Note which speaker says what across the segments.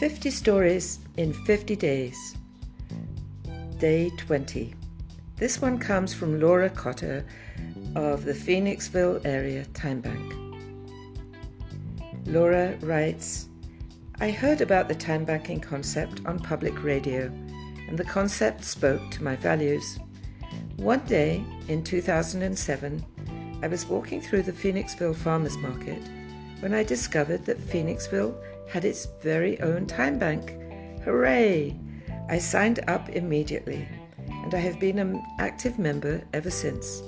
Speaker 1: 50 Stories in 50 Days. Day 20. This one comes from Laura Cotter of the Phoenixville Area Time Bank. Laura writes I heard about the time banking concept on public radio, and the concept spoke to my values. One day in 2007, I was walking through the Phoenixville Farmers Market when I discovered that Phoenixville had its very own time bank. Hooray! I signed up immediately, and I have been an active member ever since.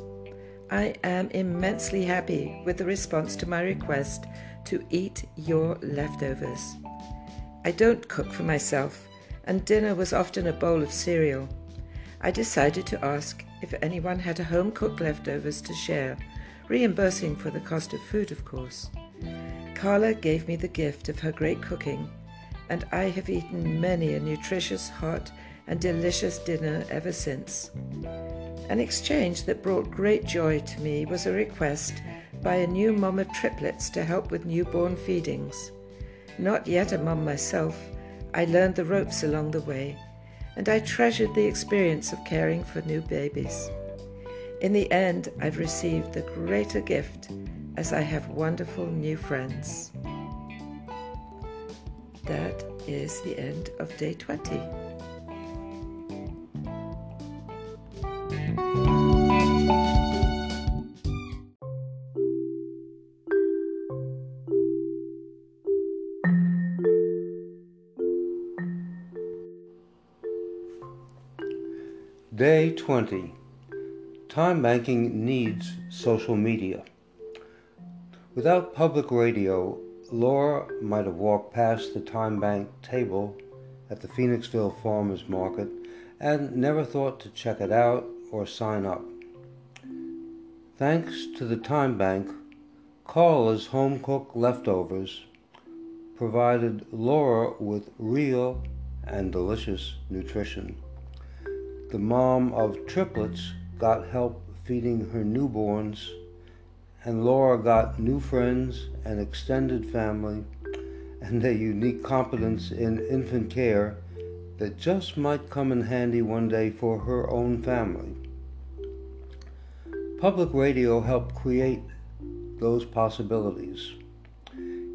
Speaker 1: I am immensely happy with the response to my request to eat your leftovers. I don't cook for myself, and dinner was often a bowl of cereal. I decided to ask if anyone had home cooked leftovers to share, reimbursing for the cost of food, of course. Carla gave me the gift of her great cooking, and I have eaten many a nutritious, hot, and delicious dinner ever since. An exchange that brought great joy to me was a request by a new mom of triplets to help with newborn feedings. Not yet a mom myself, I learned the ropes along the way, and I treasured the experience of caring for new babies. In the end, I've received the greater gift as I have wonderful new friends. That is the end of day 20.
Speaker 2: Day 20. Time banking needs social media. Without public radio, Laura might have walked past the time bank table at the Phoenixville Farmers Market and never thought to check it out or sign up. Thanks to the time bank, Carla's home cooked leftovers provided Laura with real and delicious nutrition. The mom of triplets got help feeding her newborns and Laura got new friends and extended family and a unique competence in infant care that just might come in handy one day for her own family. Public radio helped create those possibilities.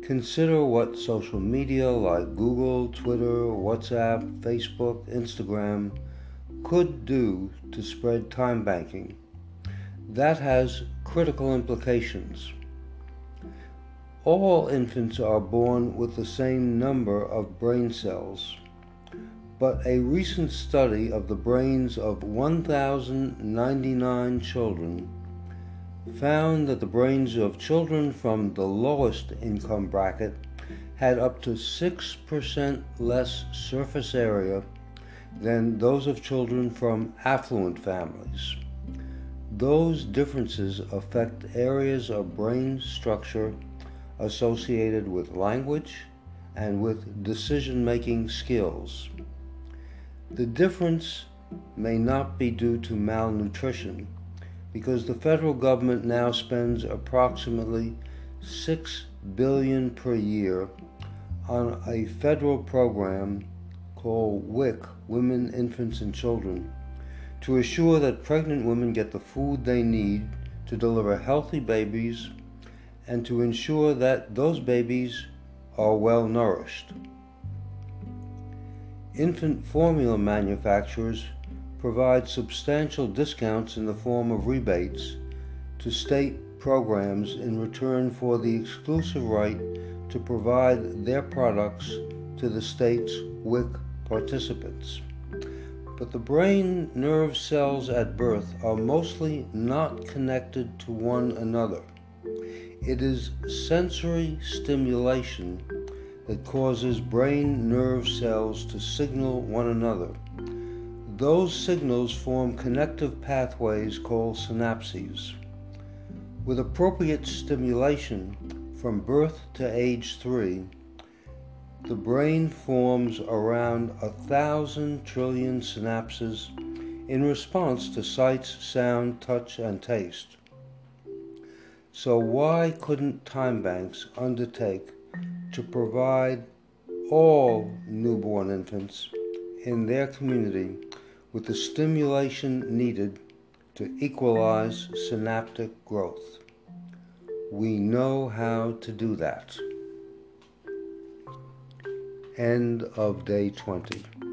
Speaker 2: Consider what social media like Google, Twitter, WhatsApp, Facebook, Instagram could do to spread time banking that has critical implications. All infants are born with the same number of brain cells, but a recent study of the brains of 1,099 children found that the brains of children from the lowest income bracket had up to 6% less surface area than those of children from affluent families. Those differences affect areas of brain structure associated with language and with decision making skills. The difference may not be due to malnutrition because the federal government now spends approximately 6 billion per year on a federal program called WIC, Women, Infants and Children, to assure that pregnant women get the food they need to deliver healthy babies and to ensure that those babies are well nourished. Infant formula manufacturers provide substantial discounts in the form of rebates to state programs in return for the exclusive right to provide their products to the state's WIC participants but the brain nerve cells at birth are mostly not connected to one another. It is sensory stimulation that causes brain nerve cells to signal one another. Those signals form connective pathways called synapses. With appropriate stimulation from birth to age 3, the brain forms around a thousand trillion synapses in response to sights, sound, touch, and taste. So, why couldn't time banks undertake to provide all newborn infants in their community with the stimulation needed to equalize synaptic growth. We know how to do that. End of day 20.